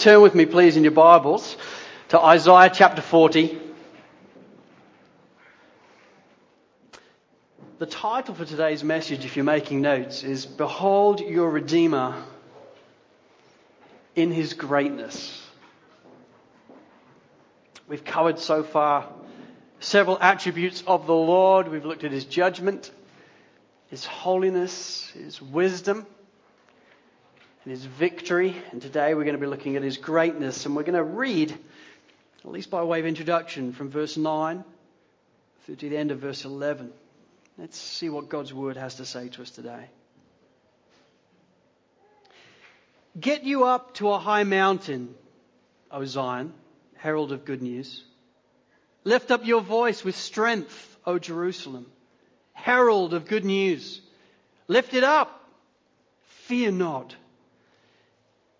Turn with me, please, in your Bibles to Isaiah chapter 40. The title for today's message, if you're making notes, is Behold Your Redeemer in His Greatness. We've covered so far several attributes of the Lord. We've looked at His judgment, His holiness, His wisdom and his victory. And today we're going to be looking at his greatness. And we're going to read, at least by way of introduction, from verse 9 through to the end of verse 11. Let's see what God's word has to say to us today. Get you up to a high mountain, O Zion, herald of good news. Lift up your voice with strength, O Jerusalem, herald of good news. Lift it up. Fear not.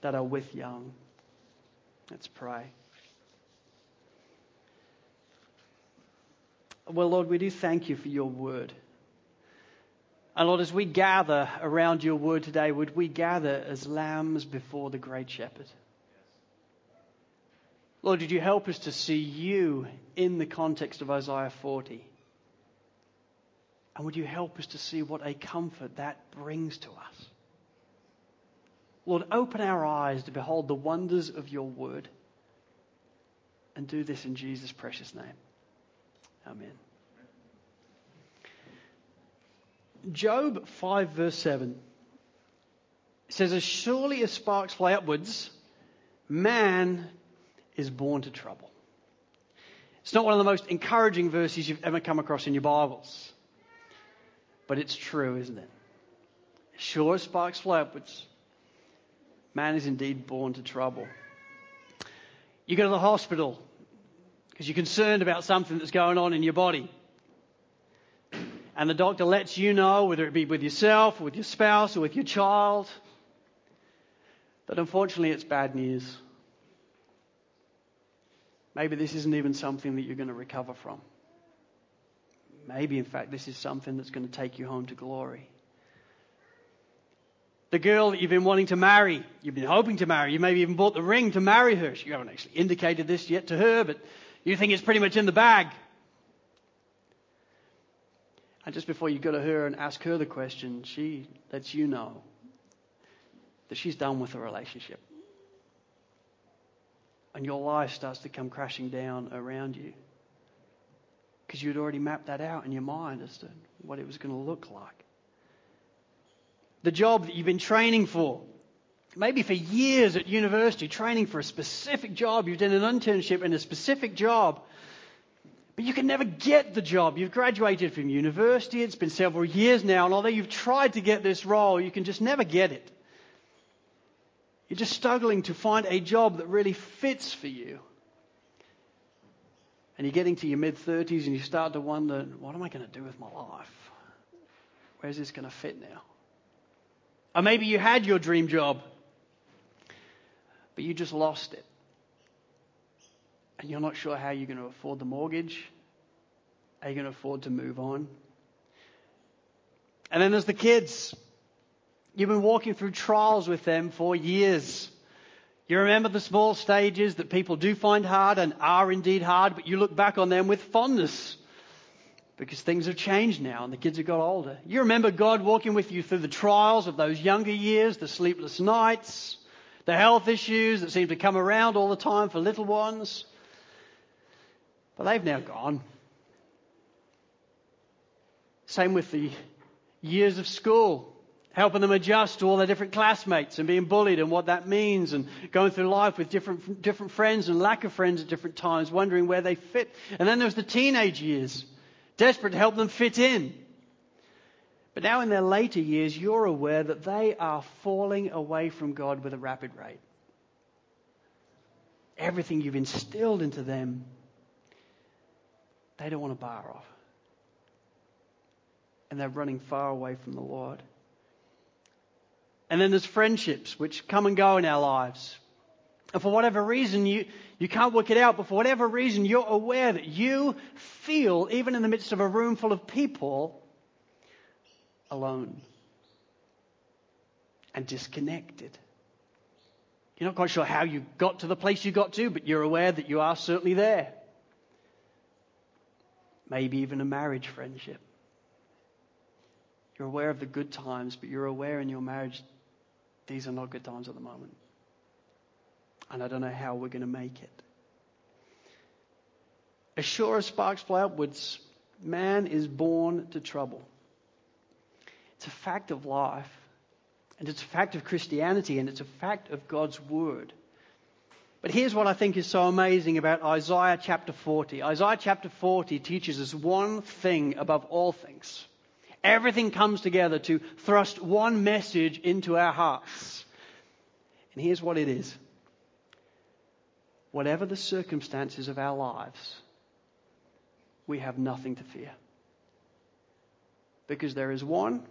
that are with young. Let's pray. Well, Lord, we do thank you for your word. And Lord, as we gather around your word today, would we gather as lambs before the great shepherd? Lord, did you help us to see you in the context of Isaiah 40? And would you help us to see what a comfort that brings to us? Lord, open our eyes to behold the wonders of your word. And do this in Jesus' precious name. Amen. Job 5, verse 7 says, As surely as sparks fly upwards, man is born to trouble. It's not one of the most encouraging verses you've ever come across in your Bibles. But it's true, isn't it? Sure as sparks fly upwards, Man is indeed born to trouble. You go to the hospital because you're concerned about something that's going on in your body. And the doctor lets you know, whether it be with yourself, with your spouse, or with your child, that unfortunately it's bad news. Maybe this isn't even something that you're going to recover from. Maybe, in fact, this is something that's going to take you home to glory. The girl that you've been wanting to marry, you've been hoping to marry, you maybe even bought the ring to marry her. You haven't actually indicated this yet to her, but you think it's pretty much in the bag. And just before you go to her and ask her the question, she lets you know that she's done with the relationship. And your life starts to come crashing down around you. Because you'd already mapped that out in your mind as to what it was going to look like the job that you've been training for. Maybe for years at university, training for a specific job. You've done an internship in a specific job. But you can never get the job. You've graduated from university. It's been several years now. And although you've tried to get this role, you can just never get it. You're just struggling to find a job that really fits for you. And you're getting to your mid 30s and you start to wonder, what am I going to do with my life? Where's this going to fit now? Or maybe you had your dream job, but you just lost it. And you're not sure how you're going to afford the mortgage. Are you going to afford to move on? And then there's the kids. You've been walking through trials with them for years. You remember the small stages that people do find hard and are indeed hard, but you look back on them with fondness because things have changed now and the kids have got older. You remember God walking with you through the trials of those younger years, the sleepless nights, the health issues that seem to come around all the time for little ones. But they've now gone. Same with the years of school, helping them adjust to all their different classmates and being bullied and what that means and going through life with different, different friends and lack of friends at different times, wondering where they fit. And then there's the teenage years desperate to help them fit in. But now, in their later years, you're aware that they are falling away from God with a rapid rate. everything you've instilled into them, they don't want to bar off. And they're running far away from the Lord. And then there's friendships which come and go in our lives. And for whatever reason, you, you can't work it out, but for whatever reason, you're aware that you feel, even in the midst of a room full of people, alone and disconnected. You're not quite sure how you got to the place you got to, but you're aware that you are certainly there. Maybe even a marriage friendship. You're aware of the good times, but you're aware in your marriage these are not good times at the moment. And I don't know how we're going to make it. As sure as sparks fly upwards, man is born to trouble. It's a fact of life, and it's a fact of Christianity, and it's a fact of God's Word. But here's what I think is so amazing about Isaiah chapter 40. Isaiah chapter 40 teaches us one thing above all things. Everything comes together to thrust one message into our hearts. And here's what it is whatever the circumstances of our lives, we have nothing to fear. Because there is one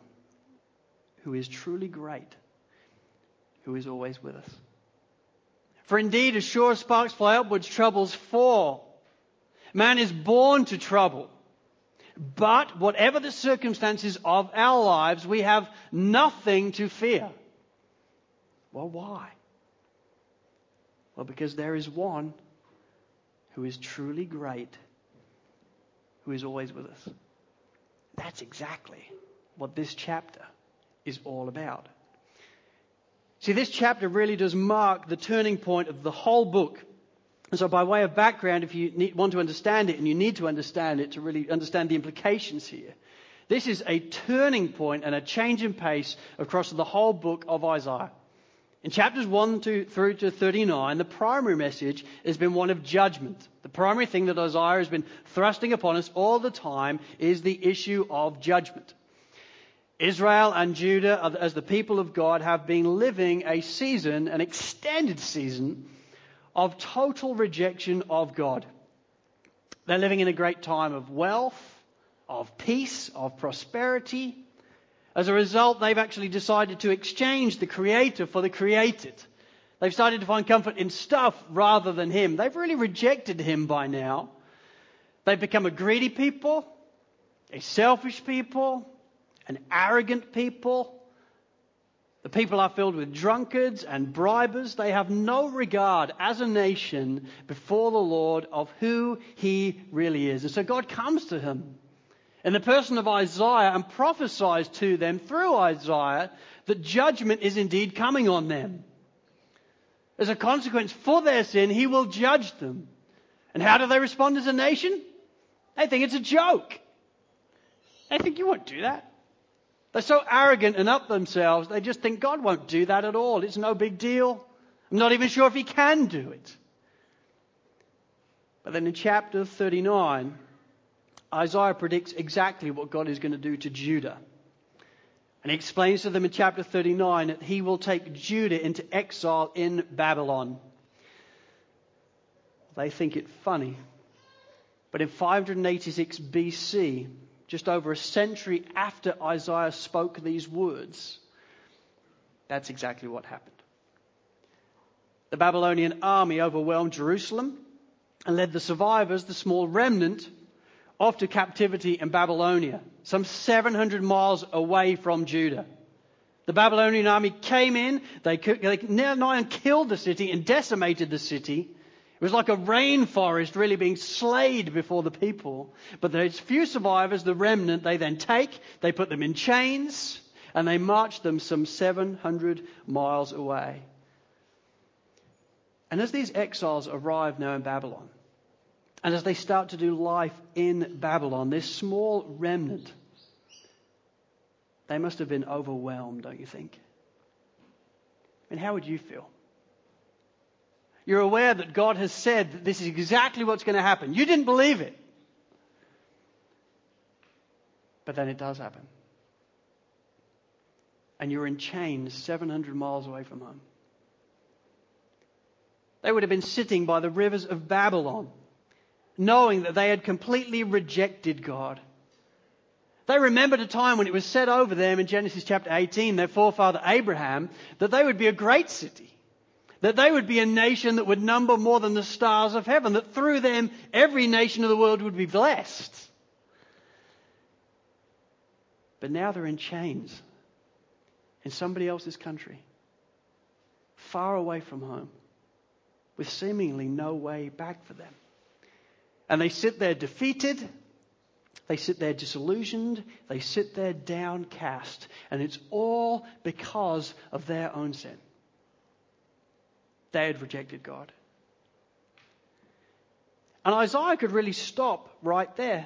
who is truly great, who is always with us. For indeed, as sure as sparks fly upwards, troubles fall. Man is born to trouble. But whatever the circumstances of our lives, we have nothing to fear. Well, why? Well, because there is one who is truly great, who is always with us. That's exactly what this chapter is all about. See, this chapter really does mark the turning point of the whole book. And So, by way of background, if you need, want to understand it, and you need to understand it to really understand the implications here, this is a turning point and a change in pace across the whole book of Isaiah. In chapters 1 to, through to 39, the primary message has been one of judgment. The primary thing that Isaiah has been thrusting upon us all the time is the issue of judgment. Israel and Judah, as the people of God, have been living a season, an extended season, of total rejection of God. They're living in a great time of wealth, of peace, of prosperity. As a result, they've actually decided to exchange the Creator for the created. They've started to find comfort in stuff rather than Him. They've really rejected Him by now. They've become a greedy people, a selfish people, an arrogant people, the people are filled with drunkards and bribers. They have no regard as a nation before the Lord of who he really is. And so God comes to him in the person of Isaiah and prophesies to them through Isaiah that judgment is indeed coming on them. As a consequence for their sin, he will judge them. And how do they respond as a nation? They think it's a joke. They think you won't do that. They're so arrogant and up themselves, they just think God won't do that at all. It's no big deal. I'm not even sure if He can do it. But then in chapter 39, Isaiah predicts exactly what God is going to do to Judah. And he explains to them in chapter 39 that he will take Judah into exile in Babylon. They think it funny. But in 586 BC, just over a century after Isaiah spoke these words, that's exactly what happened. The Babylonian army overwhelmed Jerusalem and led the survivors, the small remnant, off to captivity in Babylonia, some 700 miles away from Judah. The Babylonian army came in, they, they nigh killed the city and decimated the city, it was like a rainforest really being slayed before the people. But those few survivors, the remnant, they then take, they put them in chains, and they march them some 700 miles away. And as these exiles arrive now in Babylon, and as they start to do life in Babylon, this small remnant, they must have been overwhelmed, don't you think? And how would you feel? You're aware that God has said that this is exactly what's going to happen. You didn't believe it. But then it does happen. And you're in chains 700 miles away from home. They would have been sitting by the rivers of Babylon, knowing that they had completely rejected God. They remembered a time when it was said over them in Genesis chapter 18, their forefather Abraham, that they would be a great city, that they would be a nation that would number more than the stars of heaven, that through them every nation of the world would be blessed. But now they're in chains in somebody else's country, far away from home, with seemingly no way back for them. And they sit there defeated they sit there disillusioned. They sit there downcast. And it's all because of their own sin. They had rejected God. And Isaiah could really stop right there.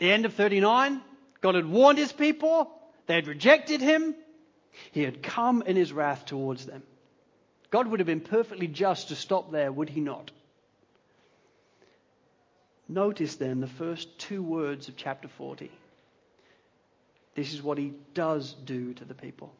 The end of 39, God had warned his people. They had rejected him. He had come in his wrath towards them. God would have been perfectly just to stop there, would he not? Notice then the first two words of chapter 40. This is what he does do to the people.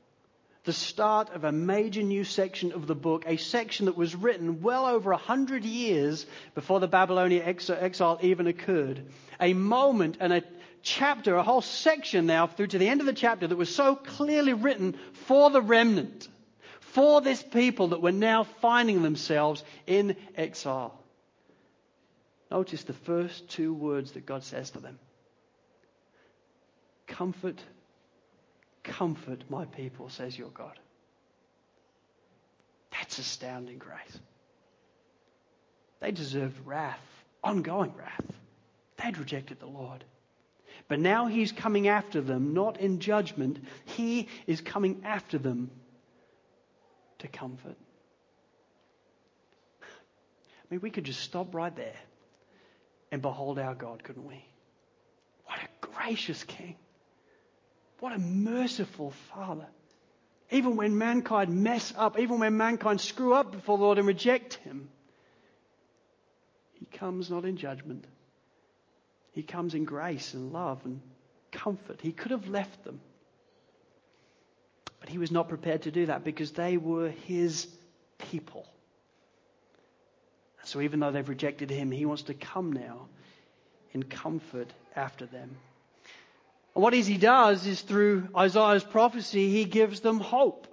The start of a major new section of the book, a section that was written well over a hundred years before the Babylonian exile even occurred. A moment and a chapter, a whole section now through to the end of the chapter that was so clearly written for the remnant, for this people that were now finding themselves in exile. Notice the first two words that God says to them Comfort, comfort my people, says your God. That's astounding grace. They deserved wrath, ongoing wrath. They'd rejected the Lord. But now he's coming after them, not in judgment. He is coming after them to comfort. I mean, we could just stop right there and behold our God, couldn't we? What a gracious King. What a merciful Father. Even when mankind mess up, even when mankind screw up before the Lord and reject Him, He comes not in judgment. He comes in grace and love and comfort. He could have left them. But He was not prepared to do that because they were His people. So even though they've rejected him, he wants to come now in comfort after them. And what he does is through Isaiah's prophecy, he gives them hope.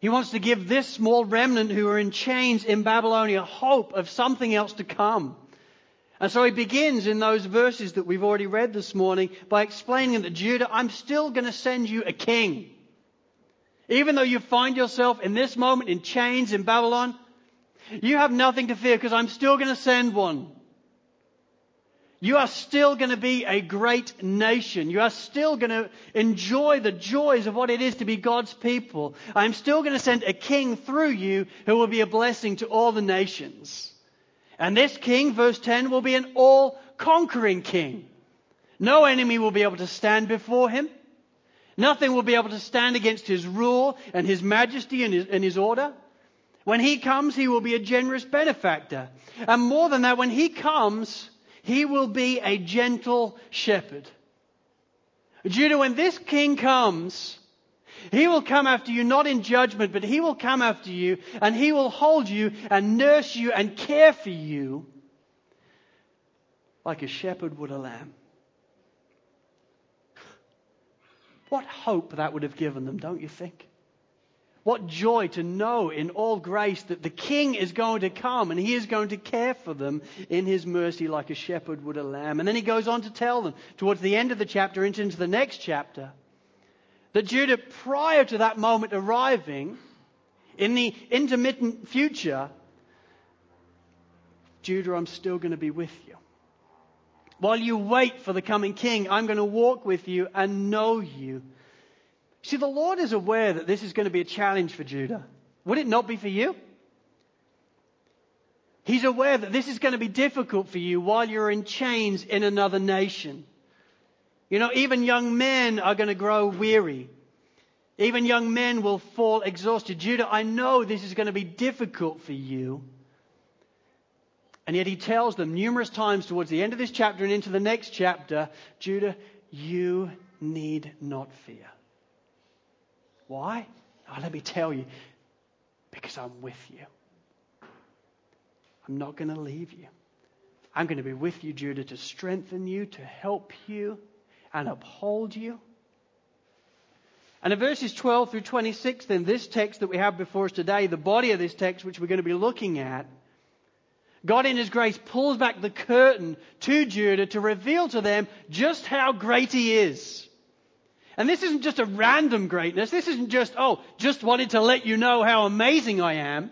He wants to give this small remnant who are in chains in Babylonia hope of something else to come. And so he begins in those verses that we've already read this morning by explaining that Judah, I'm still going to send you a king. Even though you find yourself in this moment in chains in Babylon, you have nothing to fear because I'm still going to send one. You are still going to be a great nation. You are still going to enjoy the joys of what it is to be God's people. I'm still going to send a king through you who will be a blessing to all the nations. And this king, verse 10, will be an all conquering king. No enemy will be able to stand before him. Nothing will be able to stand against his rule and his majesty and his, and his order. When he comes, he will be a generous benefactor. And more than that, when he comes, he will be a gentle shepherd. Judah, when this king comes, he will come after you not in judgment, but he will come after you and he will hold you and nurse you and care for you like a shepherd would a lamb. What hope that would have given them, don't you think? What joy to know in all grace that the King is going to come and he is going to care for them in his mercy like a shepherd would a lamb. And then he goes on to tell them towards the end of the chapter, into the next chapter, that Judah, prior to that moment arriving, in the intermittent future, Judah, I'm still going to be with you. While you wait for the coming king, I'm going to walk with you and know you See, the Lord is aware that this is going to be a challenge for Judah. Would it not be for you? He's aware that this is going to be difficult for you while you're in chains in another nation. You know, even young men are going to grow weary. Even young men will fall exhausted. Judah, I know this is going to be difficult for you. And yet he tells them numerous times towards the end of this chapter and into the next chapter Judah, you need not fear. Why? Oh, let me tell you. Because I'm with you. I'm not going to leave you. I'm going to be with you, Judah, to strengthen you, to help you, and uphold you. And in verses 12 through 26, then, this text that we have before us today, the body of this text, which we're going to be looking at, God in His grace pulls back the curtain to Judah to reveal to them just how great He is. And this isn't just a random greatness. This isn't just, oh, just wanted to let you know how amazing I am.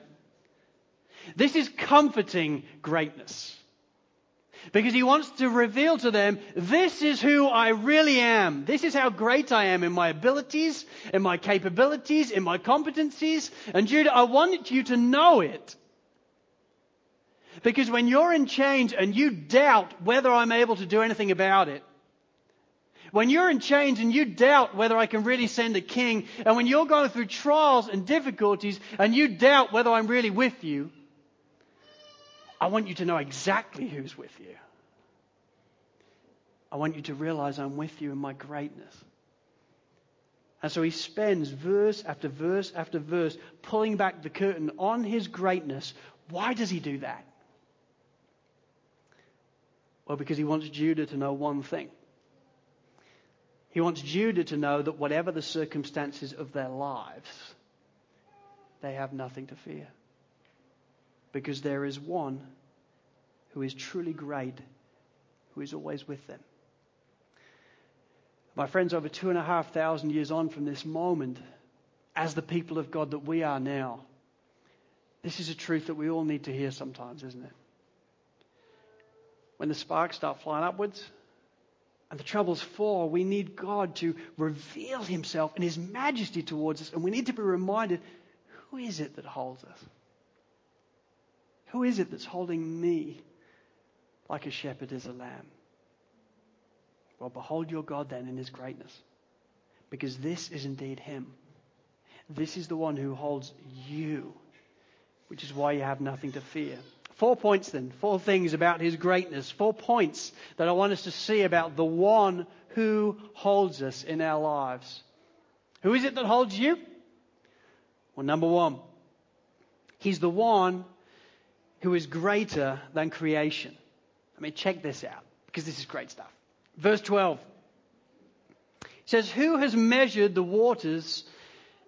This is comforting greatness. Because he wants to reveal to them, this is who I really am. This is how great I am in my abilities, in my capabilities, in my competencies. And Judah, I want you to know it. Because when you're in change and you doubt whether I'm able to do anything about it, when you're in chains and you doubt whether I can really send a king, and when you're going through trials and difficulties and you doubt whether I'm really with you, I want you to know exactly who's with you. I want you to realize I'm with you in my greatness. And so he spends verse after verse after verse pulling back the curtain on his greatness. Why does he do that? Well, because he wants Judah to know one thing. He wants Judah to know that whatever the circumstances of their lives, they have nothing to fear because there is one who is truly great, who is always with them. My friends, over two and a half thousand years on from this moment, as the people of God that we are now, this is a truth that we all need to hear sometimes, isn't it? When the sparks start flying upwards and the troubles fall, we need God to reveal Himself and His majesty towards us, and we need to be reminded who is it that holds us? Who is it that's holding me like a shepherd is a lamb? Well, behold your God then in his greatness, because this is indeed him. This is the one who holds you, which is why you have nothing to fear. Four points then, four things about his greatness, four points that I want us to see about the one who holds us in our lives. Who is it that holds you? Well, number one, he's the one who is greater than creation. I mean, check this out because this is great stuff. Verse 12 says, Who has measured the waters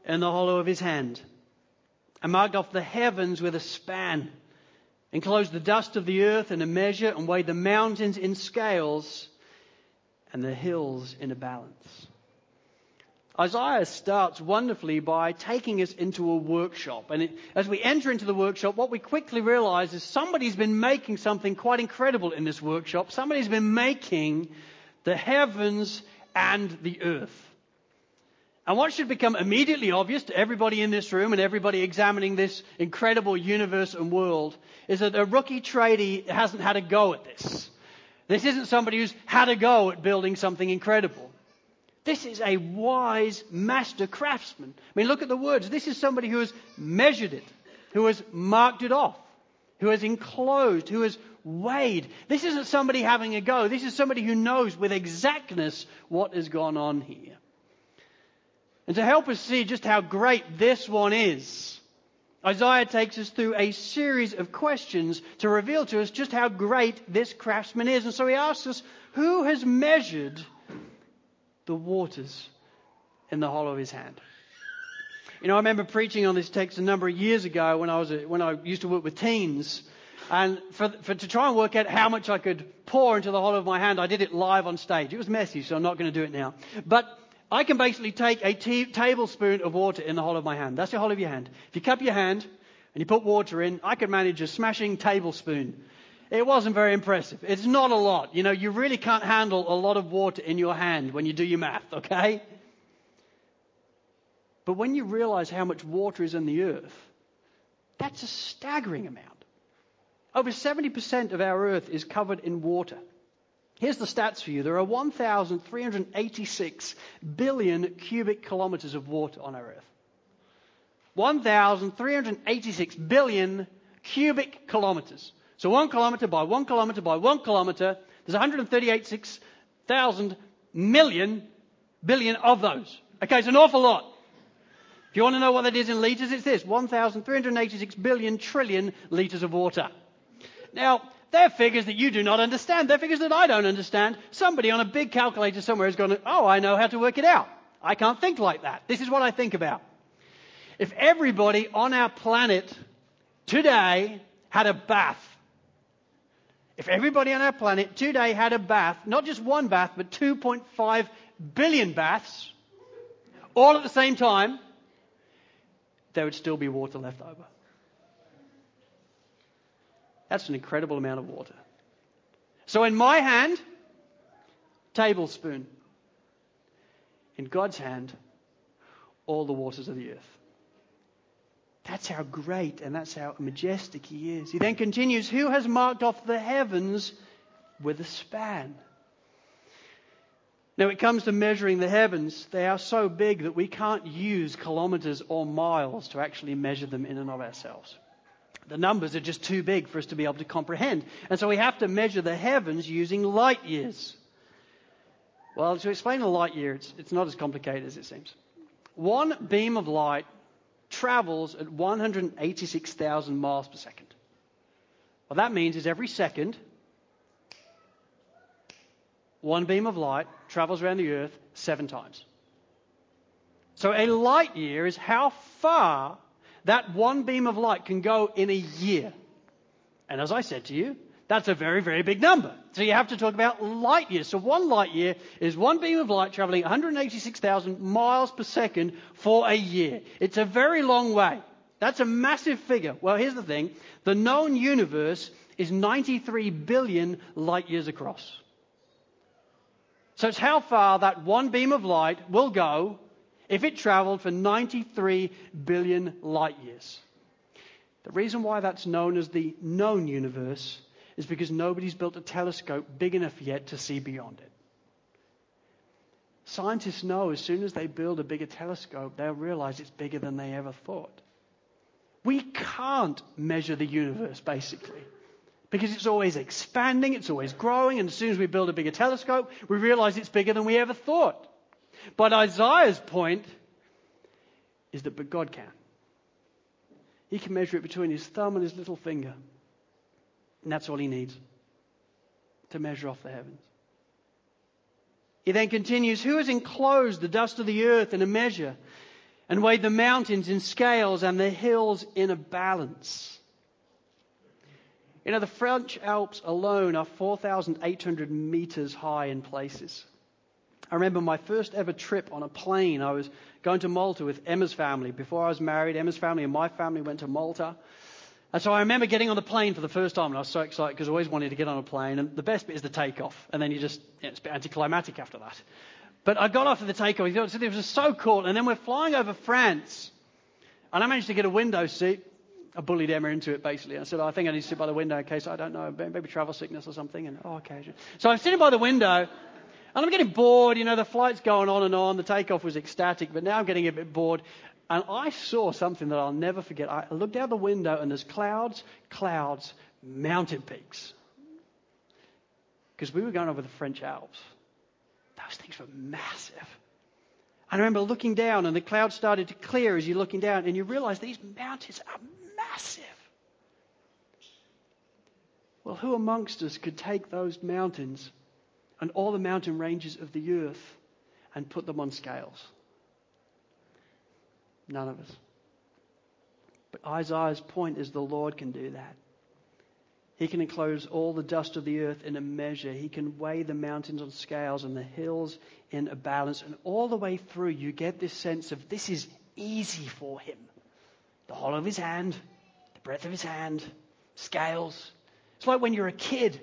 in the hollow of his hand and marked off the heavens with a span, enclosed the dust of the earth in a measure and weighed the mountains in scales and the hills in a balance? Isaiah starts wonderfully by taking us into a workshop. And it, as we enter into the workshop, what we quickly realize is somebody's been making something quite incredible in this workshop. Somebody's been making the heavens and the earth. And what should become immediately obvious to everybody in this room and everybody examining this incredible universe and world is that a rookie tradie hasn't had a go at this. This isn't somebody who's had a go at building something incredible. This is a wise master craftsman. I mean, look at the words. This is somebody who has measured it, who has marked it off, who has enclosed, who has weighed. This isn't somebody having a go. This is somebody who knows with exactness what has gone on here. And to help us see just how great this one is, Isaiah takes us through a series of questions to reveal to us just how great this craftsman is. And so he asks us, who has measured the waters in the hollow of his hand. You know, I remember preaching on this text a number of years ago when I was a, when I used to work with teens, and for, for to try and work out how much I could pour into the hollow of my hand, I did it live on stage. It was messy, so I'm not going to do it now. But I can basically take a tablespoon of water in the hollow of my hand. That's the hollow of your hand. If you cup your hand and you put water in, I could manage a smashing tablespoon it wasn't very impressive. It's not a lot. You know, you really can't handle a lot of water in your hand when you do your math, okay? But when you realize how much water is in the earth, that's a staggering amount. Over 70% of our earth is covered in water. Here's the stats for you. There are 1,386 billion cubic kilometers of water on our earth. 1,386 billion cubic kilometers. So one kilometer by one kilometer by one kilometer, there's 138,000 million billion of those. Okay, it's an awful lot. If you want to know what that is in litres, it's this 1,386 billion trillion litres of water. Now, they're figures that you do not understand. They're figures that I don't understand. Somebody on a big calculator somewhere has gone, oh, I know how to work it out. I can't think like that. This is what I think about. If everybody on our planet today had a bath, if everybody on our planet today had a bath, not just one bath, but 2.5 billion baths, all at the same time, there would still be water left over. That's an incredible amount of water. So in my hand, tablespoon. In God's hand, all the waters of the earth. That's how great and that's how majestic he is. He then continues, Who has marked off the heavens with a span? Now, it comes to measuring the heavens, they are so big that we can't use kilometers or miles to actually measure them in and of ourselves. The numbers are just too big for us to be able to comprehend. And so we have to measure the heavens using light years. Well, to explain a light year, it's, it's not as complicated as it seems. One beam of light travels at 186,000 miles per second. What that means is every second, one beam of light travels around the earth seven times. So a light year is how far that one beam of light can go in a year. And as I said to you, that's a very, very big number. So you have to talk about light years. So one light year is one beam of light traveling 186,000 miles per second for a year. It's a very long way. That's a massive figure. Well, here's the thing. The known universe is 93 billion light years across. So it's how far that one beam of light will go if it traveled for 93 billion light years. The reason why that's known as the known universe is because nobody's built a telescope big enough yet to see beyond it. Scientists know as soon as they build a bigger telescope, they'll realize it's bigger than they ever thought. We can't measure the universe, basically, because it's always expanding, it's always growing, and as soon as we build a bigger telescope, we realize it's bigger than we ever thought. But Isaiah's point is that but God can. He can measure it between his thumb and his little finger. And that's all he needs to measure off the heavens. He then continues, Who has enclosed the dust of the earth in a measure and weighed the mountains in scales and the hills in a balance? You know, the French Alps alone are 4,800 meters high in places. I remember my first ever trip on a plane. I was going to Malta with Emma's family. Before I was married, Emma's family and my family went to Malta. And so I remember getting on the plane for the first time, and I was so excited because I always wanted to get on a plane. And the best bit is the takeoff, and then you just, you know, it's a bit anticlimactic after that. But I got off of the takeoff, it was so cool. And then we're flying over France, and I managed to get a window seat. I bullied Emma into it basically. I said, oh, I think I need to sit by the window in case I don't know, maybe travel sickness or something. And oh, okay. So I'm sitting by the window, and I'm getting bored. You know, the flight's going on and on. The takeoff was ecstatic, but now I'm getting a bit bored. And I saw something that I'll never forget. I looked out the window and there's clouds, clouds, mountain peaks. Because we were going over the French Alps. Those things were massive. I remember looking down and the clouds started to clear as you're looking down and you realize these mountains are massive. Well, who amongst us could take those mountains and all the mountain ranges of the earth and put them on scales? None of us. But Isaiah's point is the Lord can do that. He can enclose all the dust of the earth in a measure. He can weigh the mountains on scales and the hills in a balance. And all the way through, you get this sense of this is easy for him. The hollow of his hand, the breadth of his hand, scales. It's like when you're a kid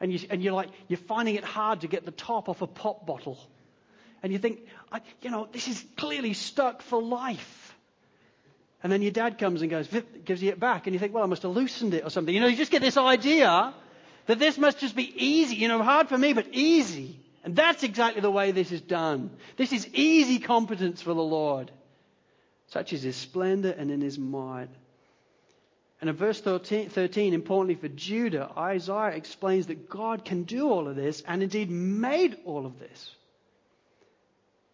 and, you, and you're like, you're finding it hard to get the top off a pop bottle and you think, you know, this is clearly stuck for life. And then your dad comes and goes, gives you it back, and you think, well, I must have loosened it or something. You know, you just get this idea that this must just be easy. You know, hard for me, but easy. And that's exactly the way this is done. This is easy competence for the Lord. Such is his splendor and in his might. And in verse 13, 13, importantly for Judah, Isaiah explains that God can do all of this and indeed made all of this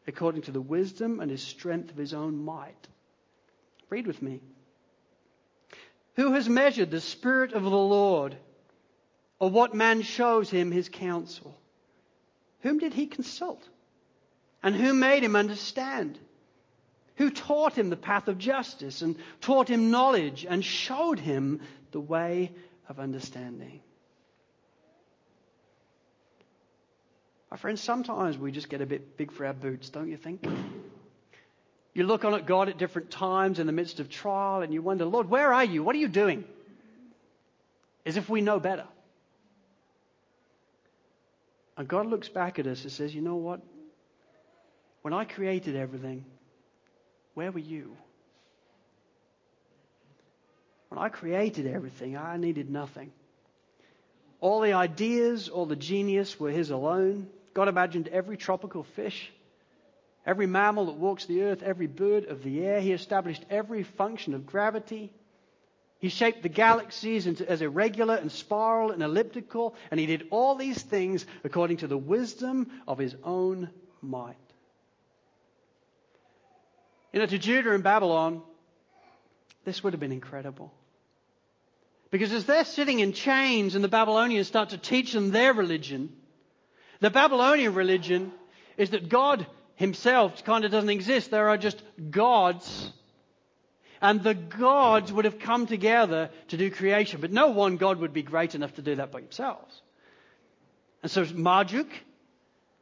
according to the wisdom and his strength of his own might. Read with me. Who has measured the Spirit of the Lord or what man shows him his counsel? Whom did he consult? And who made him understand? Who taught him the path of justice and taught him knowledge and showed him the way of understanding? My friends, sometimes we just get a bit big for our boots, don't you think? You look on at God at different times in the midst of trial and you wonder, Lord, where are you? What are you doing? As if we know better. And God looks back at us and says, You know what? When I created everything, where were you? When I created everything, I needed nothing. All the ideas, all the genius were His alone. God imagined every tropical fish, every mammal that walks the earth, every bird of the air. He established every function of gravity. He shaped the galaxies into, as irregular and spiral and elliptical, and he did all these things according to the wisdom of his own might. You know, to Judah and Babylon, this would have been incredible. Because as they're sitting in chains and the Babylonians start to teach them their religion, the Babylonian religion is that God himself kind of doesn't exist. There are just gods and the gods would have come together to do creation. But no one God would be great enough to do that by themselves. And so Marduk,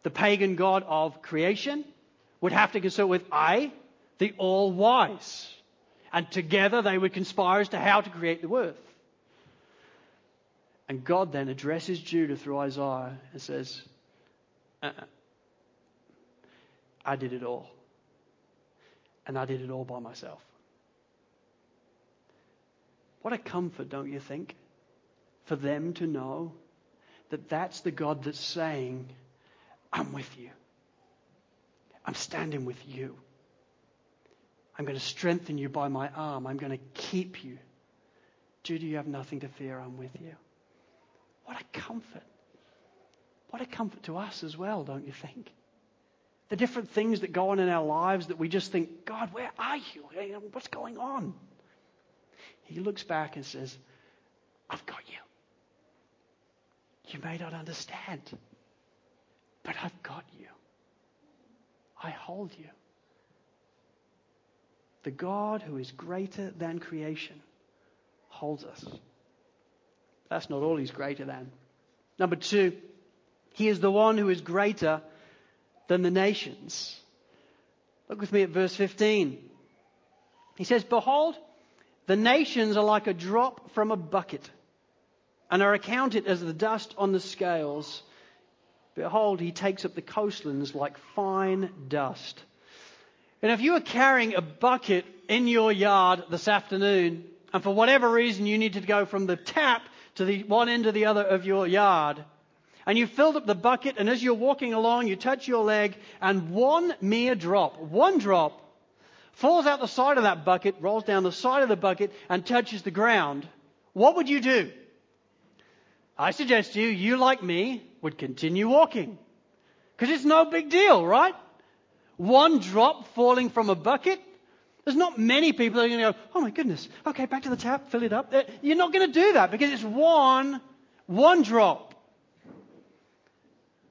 the pagan god of creation, would have to consult with Ea, the all wise. And together they would conspire as to how to create the earth. And God then addresses Judah through Isaiah and says, uh-uh. I did it all. And I did it all by myself. What a comfort, don't you think? For them to know that that's the God that's saying, I'm with you. I'm standing with you. I'm going to strengthen you by my arm. I'm going to keep you. Judah, you have nothing to fear. I'm with you. What a comfort. What a comfort to us as well, don't you think? The different things that go on in our lives that we just think, God, where are you? What's going on? He looks back and says, I've got you. You may not understand, but I've got you. I hold you. The God who is greater than creation holds us. That's not all he's greater than. Number two, he is the one who is greater than the nations. Look with me at verse 15. He says, Behold, the nations are like a drop from a bucket and are accounted as the dust on the scales. Behold, he takes up the coastlands like fine dust. And if you were carrying a bucket in your yard this afternoon, and for whatever reason you needed to go from the tap to the one end to the other of your yard, and you filled up the bucket, and as you're walking along, you touch your leg, and one mere drop, one drop falls out the side of that bucket, rolls down the side of the bucket, and touches the ground, what would you do? I suggest to you, you like me, would continue walking. Because it's no big deal, right? One drop falling from a bucket. There's not many people that are going to go, oh my goodness, okay, back to the tap, fill it up. You're not going to do that because it's one, one drop.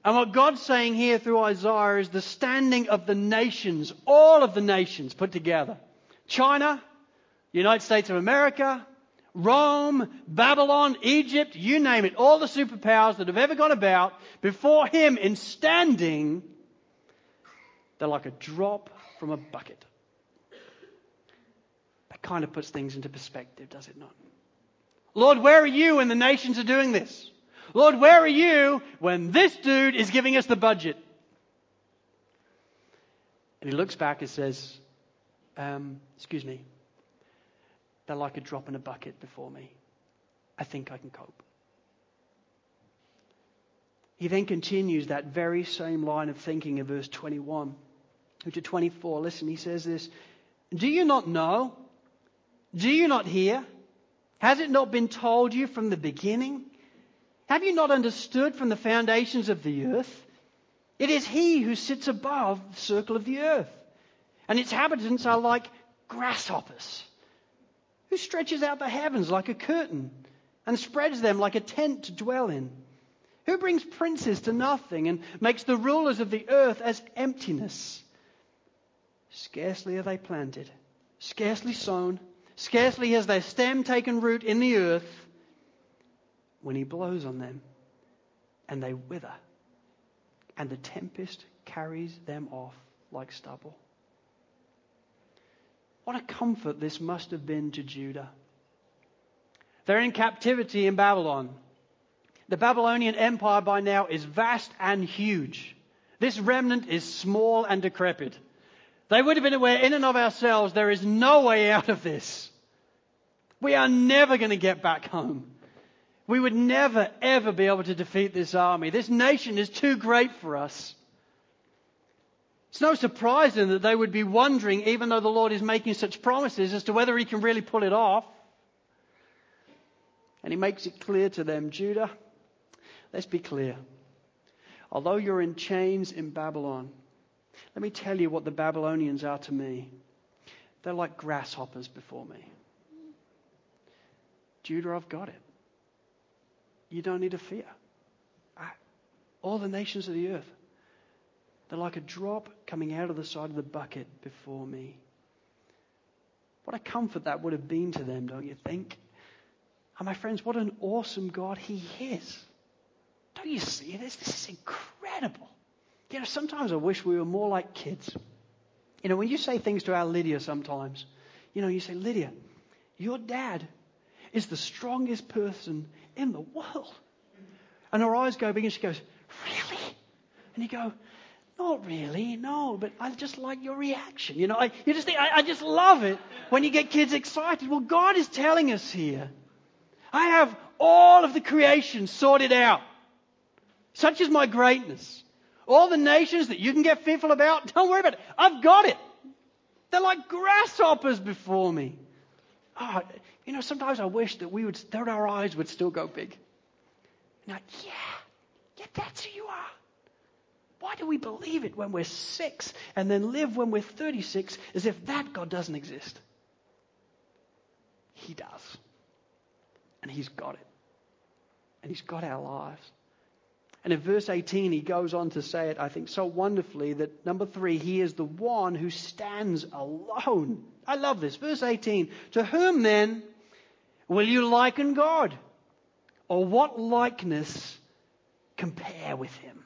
And what God's saying here through Isaiah is the standing of the nations, all of the nations put together. China, United States of America, Rome, Babylon, Egypt, you name it, all the superpowers that have ever gone about before him in standing, they're like a drop from a bucket. That kind of puts things into perspective, does it not? Lord, where are you when the nations are doing this? Lord, where are you when this dude is giving us the budget? And he looks back and says, um, Excuse me, they're like a drop in a bucket before me. I think I can cope. He then continues that very same line of thinking in verse 21 to 24. Listen, he says this Do you not know? Do you not hear? Has it not been told you from the beginning? Have you not understood from the foundations of the earth? It is he who sits above the circle of the earth, and its inhabitants are like grasshoppers, who stretches out the heavens like a curtain and spreads them like a tent to dwell in? Who brings princes to nothing and makes the rulers of the earth as emptiness? Scarcely are they planted, scarcely sown, scarcely has their stem taken root in the earth when he blows on them and they wither, and the tempest carries them off like stubble. What a comfort this must have been to Judah. They're in captivity in Babylon. The Babylonian Empire by now is vast and huge. This remnant is small and decrepit. They would have been aware in and of ourselves there is no way out of this. We are never going to get back home. We would never, ever be able to defeat this army. This nation is too great for us. It's no surprise then that they would be wondering, even though the Lord is making such promises, as to whether He can really pull it off. And He makes it clear to them Judah, let's be clear. Although you're in chains in Babylon, let me tell you what the Babylonians are to me. They're like grasshoppers before me. Judah, I've got it. You don't need to fear. All the nations of the earth, they're like a drop coming out of the side of the bucket before me. What a comfort that would have been to them, don't you think? And my friends, what an awesome God He is. Don't you see this? This is incredible. You know, sometimes I wish we were more like kids. You know, when you say things to our Lydia sometimes, you know, you say, Lydia, your dad is the strongest person in the world. And her eyes go big and she goes, Really? And you go, not really, no, but I just like your reaction. You know, I, you just think, I, I just love it when you get kids excited. Well, God is telling us here, I have all of the creation sorted out. Such is my greatness. All the nations that you can get fearful about, don't worry about it. I've got it. They're like grasshoppers before me. Oh, you know, sometimes I wish that we would, that our eyes would still go big. Now, yeah, yeah, that's who you are. Why do we believe it when we're six and then live when we're 36 as if that God doesn't exist? He does. And He's got it. And He's got our lives. And in verse 18, he goes on to say it, I think, so wonderfully that number three, he is the one who stands alone. I love this. Verse 18, to whom then will you liken God? Or what likeness compare with him?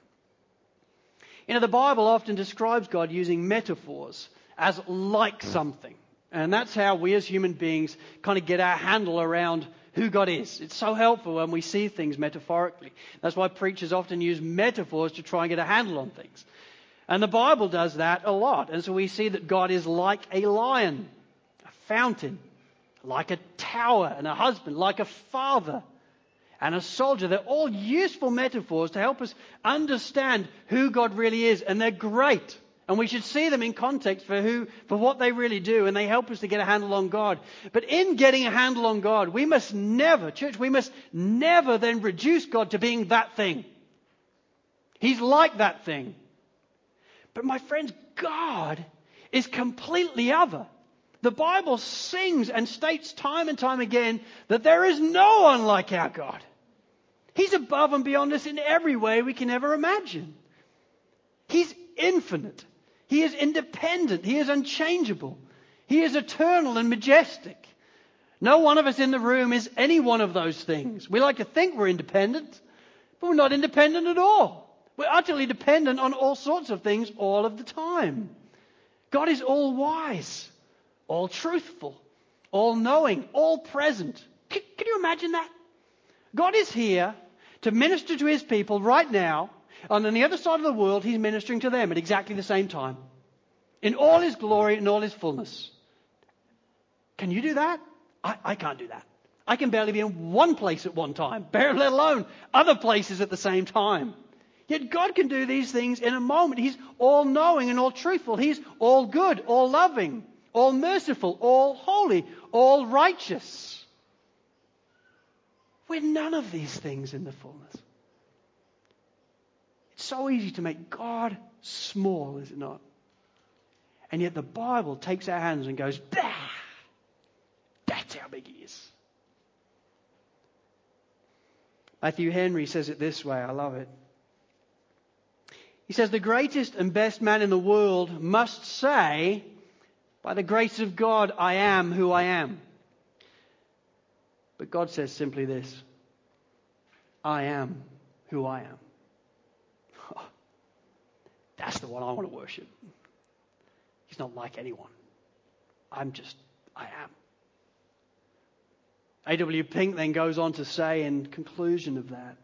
You know, the Bible often describes God using metaphors as like something. And that's how we as human beings kind of get our handle around who God is. It's so helpful when we see things metaphorically. That's why preachers often use metaphors to try and get a handle on things. And the Bible does that a lot. And so we see that God is like a lion, a fountain, like a tower, and a husband, like a father and a soldier. They're all useful metaphors to help us understand who God really is, and they're great. And we should see them in context for who, for what they really do, and they help us to get a handle on God. But in getting a handle on God, we must never, church, we must never then reduce God to being that thing. He's like that thing. But my friends, God is completely other. The Bible sings and states time and time again that there is no one like our God. He's above and beyond us in every way we can ever imagine. He's infinite. He is independent. He is unchangeable. He is eternal and majestic. No one of us in the room is any one of those things. We like to think we're independent, but we're not independent at all. We're utterly dependent on all sorts of things all of the time. God is all wise all truthful, all knowing, all present. Can, can, you imagine that? God is here to minister to his people right now, and on the other side of the world, he's ministering to them at exactly the same time. In all his glory and all his fullness. Can you do that? I, I can't do that. I can barely be in one place at one time, let alone other places at the same time. Yet God can do these things in a moment. He's all knowing and all truthful. He's all good, all loving all merciful, all holy, all righteous. We're none of these things in the fullness. It's so easy to make God small, is it not? And yet the Bible takes our hands and goes, bah! That's how big he is. Matthew Henry says it this way. I love it. He says, The greatest and best man in the world must say, By the grace of God, I am who I am. But God says simply this I am who I am. That's the one I want to worship. He's not like anyone. I'm just, I am. A.W. Pink then goes on to say in conclusion of that,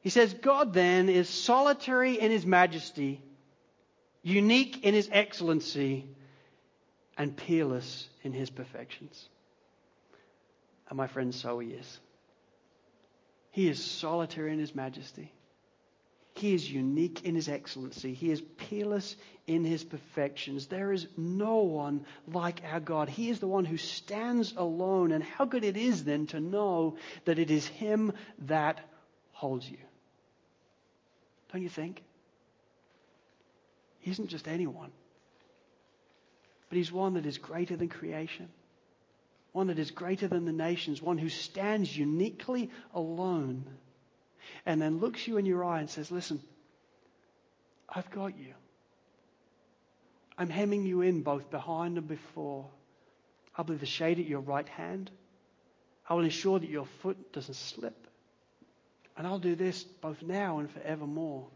he says, God then is solitary in his majesty, unique in his excellency, and peerless in his perfections. And my friend, so he is. He is solitary in his majesty. He is unique in his excellency. He is peerless in his perfections. There is no one like our God. He is the one who stands alone. And how good it is then to know that it is him that holds you. Don't you think? He isn't just anyone, but he's one that is greater than creation, one that is greater than the nations, one who stands uniquely alone and then looks you in your eye and says, Listen, I've got you. I'm hemming you in both behind and before. I'll be the shade at your right hand. I will ensure that your foot doesn't slip. And I'll do this both now and forevermore.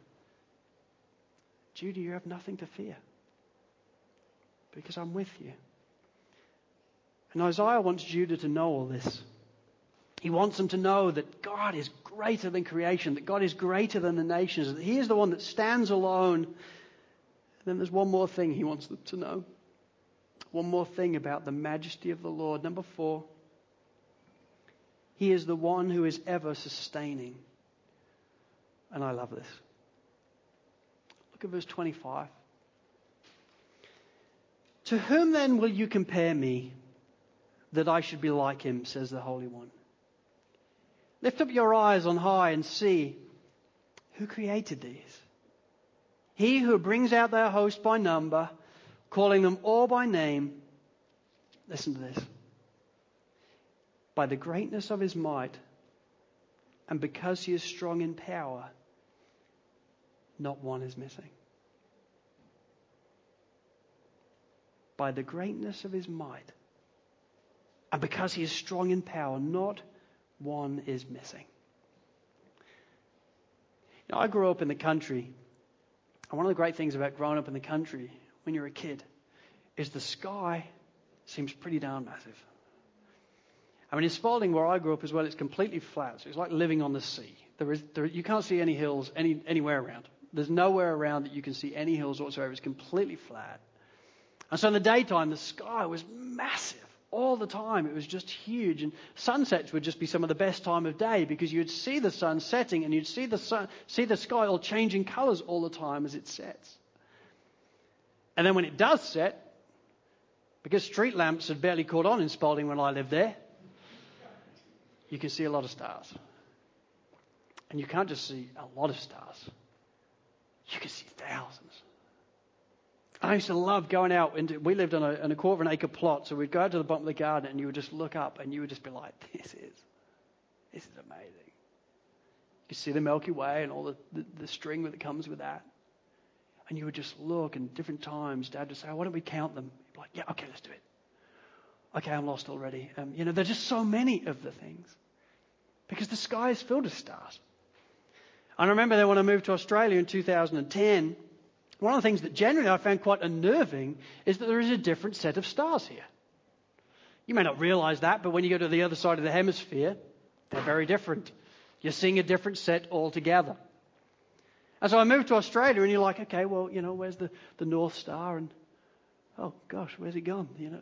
Judah, you have nothing to fear because I'm with you. And Isaiah wants Judah to know all this. He wants them to know that God is greater than creation, that God is greater than the nations, that He is the one that stands alone. And then there's one more thing He wants them to know. One more thing about the majesty of the Lord. Number four, He is the one who is ever sustaining. And I love this. Look at verse 25. To whom then will you compare me that I should be like him, says the Holy One? Lift up your eyes on high and see who created these. He who brings out their host by number, calling them all by name. Listen to this. By the greatness of his might, and because he is strong in power, not one is missing. By the greatness of his might, and because he is strong in power, not one is missing. Now, I grew up in the country, and one of the great things about growing up in the country when you're a kid is the sky seems pretty darn massive. I mean, in Spalding, where I grew up as well, it's completely flat. So it's like living on the sea. There is, there, you can't see any hills any, anywhere around. There's nowhere around that you can see any hills whatsoever. It's completely flat. And so in the daytime, the sky was massive all the time. It was just huge. And sunsets would just be some of the best time of day because you'd see the sun setting and you'd see the, sun, see the sky all changing colors all the time as it sets. And then when it does set, because street lamps had barely caught on in Spalding when I lived there, you can see a lot of stars. And you can't just see a lot of stars, you can see thousands. I used to love going out. Into, we lived on a, on a quarter of an acre plot, so we'd go out to the bottom of the garden and you would just look up and you would just be like, this is, this is amazing. You see the Milky Way and all the, the, the string that comes with that. And you would just look, and different times, Dad would say, why don't we count them? You'd be like, yeah, okay, let's do it. Okay, I'm lost already. Um, you know, there's just so many of the things. Because the sky is filled with stars. I remember that when I moved to Australia in 2010, one of the things that generally I found quite unnerving is that there is a different set of stars here. You may not realize that, but when you go to the other side of the hemisphere, they're very different. You're seeing a different set altogether. And so I moved to Australia, and you're like, okay, well, you know, where's the, the North Star? And oh gosh, where's it gone? You know,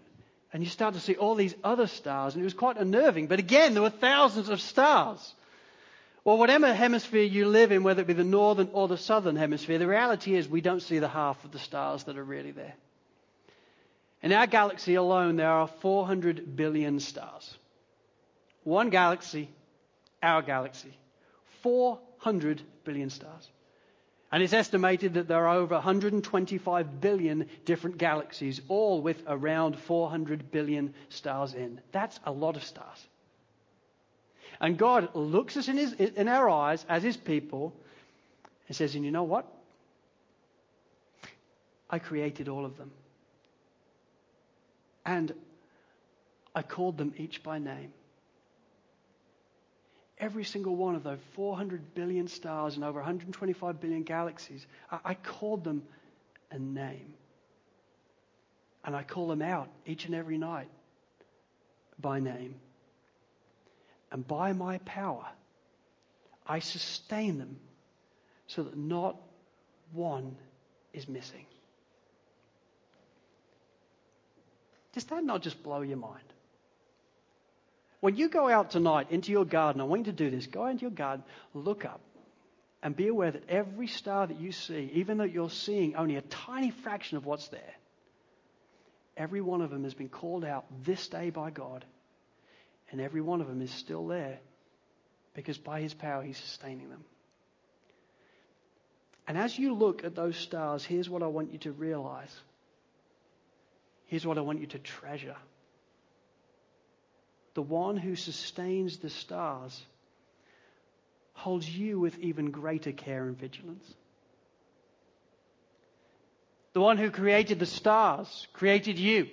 and you start to see all these other stars, and it was quite unnerving. But again, there were thousands of stars. Well, whatever hemisphere you live in, whether it be the northern or the southern hemisphere, the reality is we don't see the half of the stars that are really there. In our galaxy alone, there are 400 billion stars. One galaxy, our galaxy. 400 billion stars. And it's estimated that there are over 125 billion different galaxies, all with around 400 billion stars in. That's a lot of stars. And God looks us in, his, in our eyes as his people and says, And you know what? I created all of them. And I called them each by name. Every single one of those 400 billion stars and over 125 billion galaxies, I, I called them a name. And I call them out each and every night by name. And by my power, I sustain them so that not one is missing. Does that not just blow your mind? When you go out tonight into your garden, I want you to do this. Go into your garden, look up, and be aware that every star that you see, even though you're seeing only a tiny fraction of what's there, every one of them has been called out this day by God and every one of them is still there because by his power he's sustaining them. And as you look at those stars, here's what I want you to realize. Here's what I want you to treasure. The one who sustains the stars holds you with even greater care and vigilance. The one who created the stars created you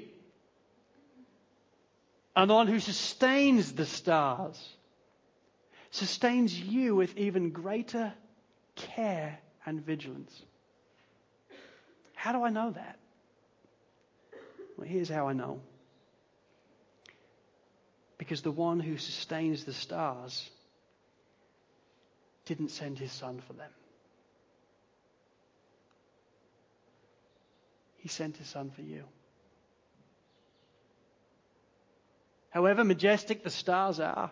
and the one who sustains the stars sustains you with even greater care and vigilance. How do I know that? Well, here's how I know. Because the one who sustains the stars didn't send his son for them. He sent his son for you. However majestic the stars are,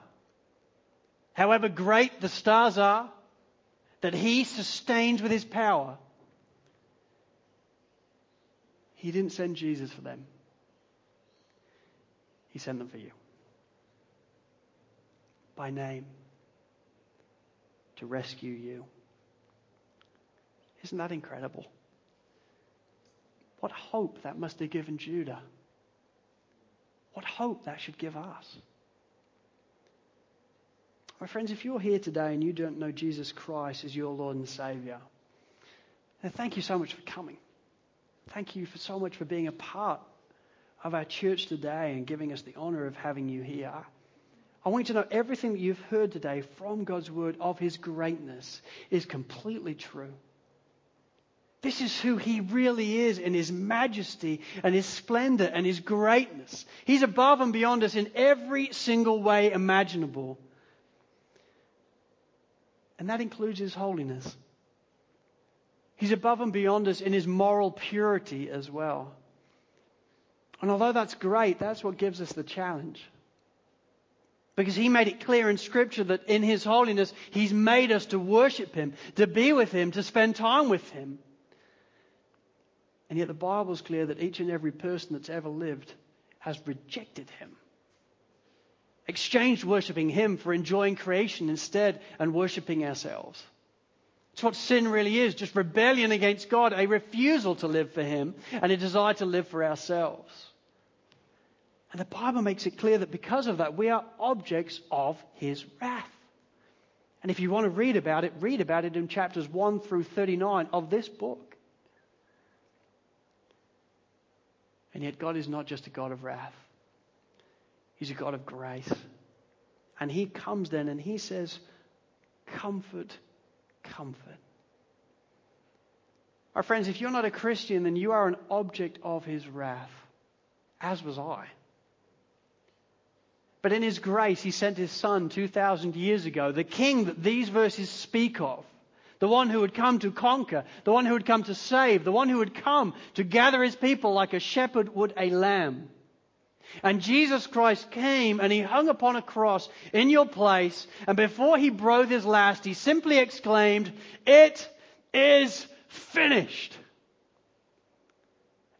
however great the stars are, that He sustains with His power, He didn't send Jesus for them. He sent them for you. By name. To rescue you. Isn't that incredible? What hope that must have given Judah. What hope that should give us. My friends, if you're here today and you don't know Jesus Christ as your Lord and Savior, then thank you so much for coming. Thank you for so much for being a part of our church today and giving us the honor of having you here. I want you to know everything that you've heard today from God's word of his greatness is completely true. This is who he really is in his majesty and his splendor and his greatness. He's above and beyond us in every single way imaginable. And that includes his holiness. He's above and beyond us in his moral purity as well. And although that's great, that's what gives us the challenge. Because he made it clear in Scripture that in his holiness, he's made us to worship him, to be with him, to spend time with him. And yet the Bible is clear that each and every person that's ever lived has rejected him. Exchanged worshipping him for enjoying creation instead and worshipping ourselves. It's what sin really is just rebellion against God, a refusal to live for him, and a desire to live for ourselves. And the Bible makes it clear that because of that, we are objects of his wrath. And if you want to read about it, read about it in chapters 1 through 39 of this book. And yet, God is not just a God of wrath, He's a God of grace. And He comes then and He says, Comfort, comfort. Our friends, if you're not a Christian, then you are an object of His wrath, as was I. But in His grace, He sent His Son 2,000 years ago, the King that these verses speak of the one who would come to conquer, the one who would come to save, the one who would come to gather his people like a shepherd would a lamb. And Jesus Christ came and he hung upon a cross in your place. And before he breathed his last, he simply exclaimed, It is finished.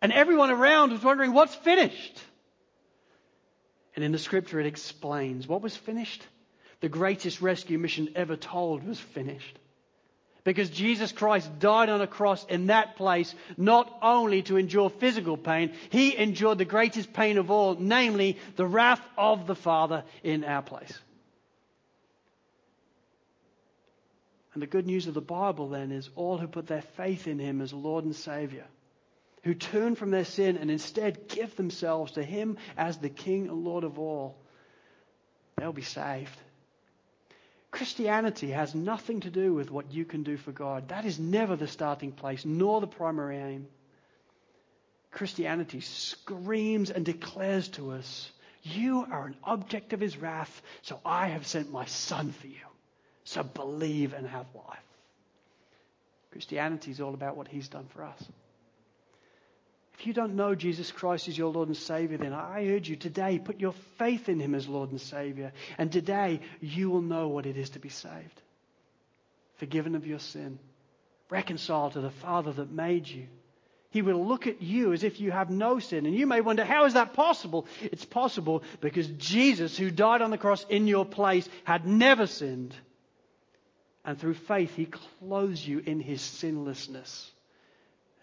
And everyone around was wondering, What's finished? And in the scripture, it explains what was finished. The greatest rescue mission ever told was finished. Because Jesus Christ died on a cross in that place, not only to endure physical pain, he endured the greatest pain of all, namely the wrath of the Father in our place. And the good news of the Bible then is all who put their faith in Him as Lord and Savior, who turn from their sin and instead give themselves to Him as the King and Lord of all, they'll be saved. Christianity has nothing to do with what you can do for God. That is never the starting place, nor the primary aim. Christianity screams and declares to us, You are an object of His wrath, so I have sent my Son for you. So believe and have life. Christianity is all about what He's done for us. If you don't know Jesus Christ as your Lord and Savior, then I urge you today, put your faith in Him as Lord and Savior. And today, you will know what it is to be saved. Forgiven of your sin, reconciled to the Father that made you. He will look at you as if you have no sin. And you may wonder, how is that possible? It's possible because Jesus, who died on the cross in your place, had never sinned. And through faith, He clothes you in His sinlessness.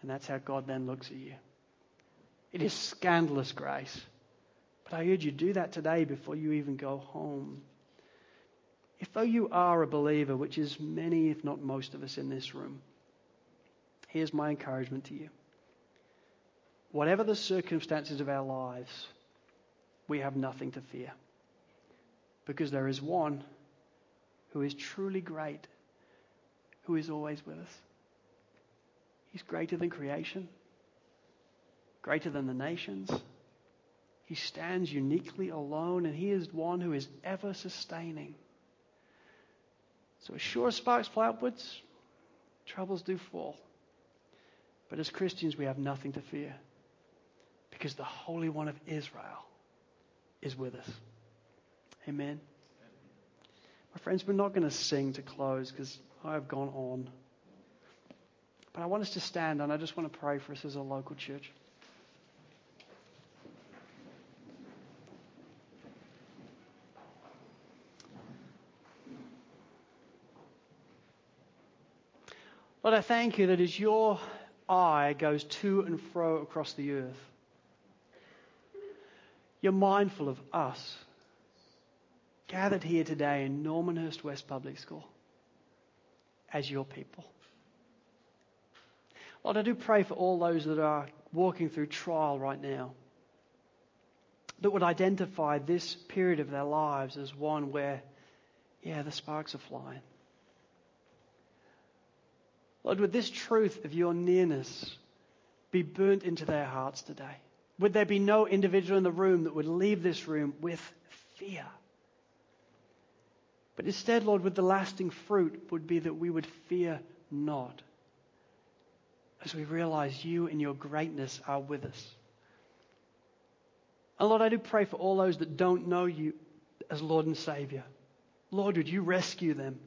And that's how God then looks at you. It is scandalous grace. But I urge you, do that today before you even go home. If though you are a believer, which is many, if not most of us in this room, here's my encouragement to you. Whatever the circumstances of our lives, we have nothing to fear. Because there is one who is truly great, who is always with us. He's greater than creation greater than the nations. He stands uniquely alone, and He is one who is ever sustaining. So, as sure as sparks fly upwards, troubles do fall. But as Christians, we have nothing to fear because the Holy One of Israel is with us. Amen. My friends, we're not going to sing to close because I've gone on. But I want us to stand and I just want to pray for us as a local church. Lord, I thank you that as your eye goes to and fro across the earth, you're mindful of us gathered here today in Normanhurst West Public School as your people. Lord, I do pray for all those that are walking through trial right now that would identify this period of their lives as one where, yeah, the sparks are flying. Lord, would this truth of your nearness be burnt into their hearts today? Would there be no individual in the room that would leave this room with fear? But instead, Lord, would the lasting fruit would be that we would fear not as we realize you and your greatness are with us. And Lord, I do pray for all those that don't know you as Lord and Savior. Lord, would you rescue them?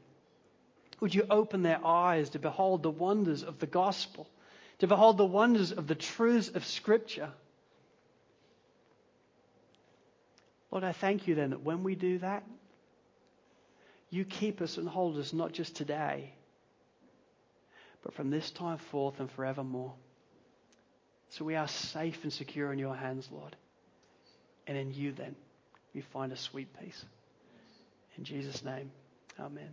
Would you open their eyes to behold the wonders of the gospel, to behold the wonders of the truths of Scripture? Lord, I thank you then that when we do that, you keep us and hold us not just today, but from this time forth and forevermore. So we are safe and secure in your hands, Lord. And in you then, we find a sweet peace. In Jesus' name, amen.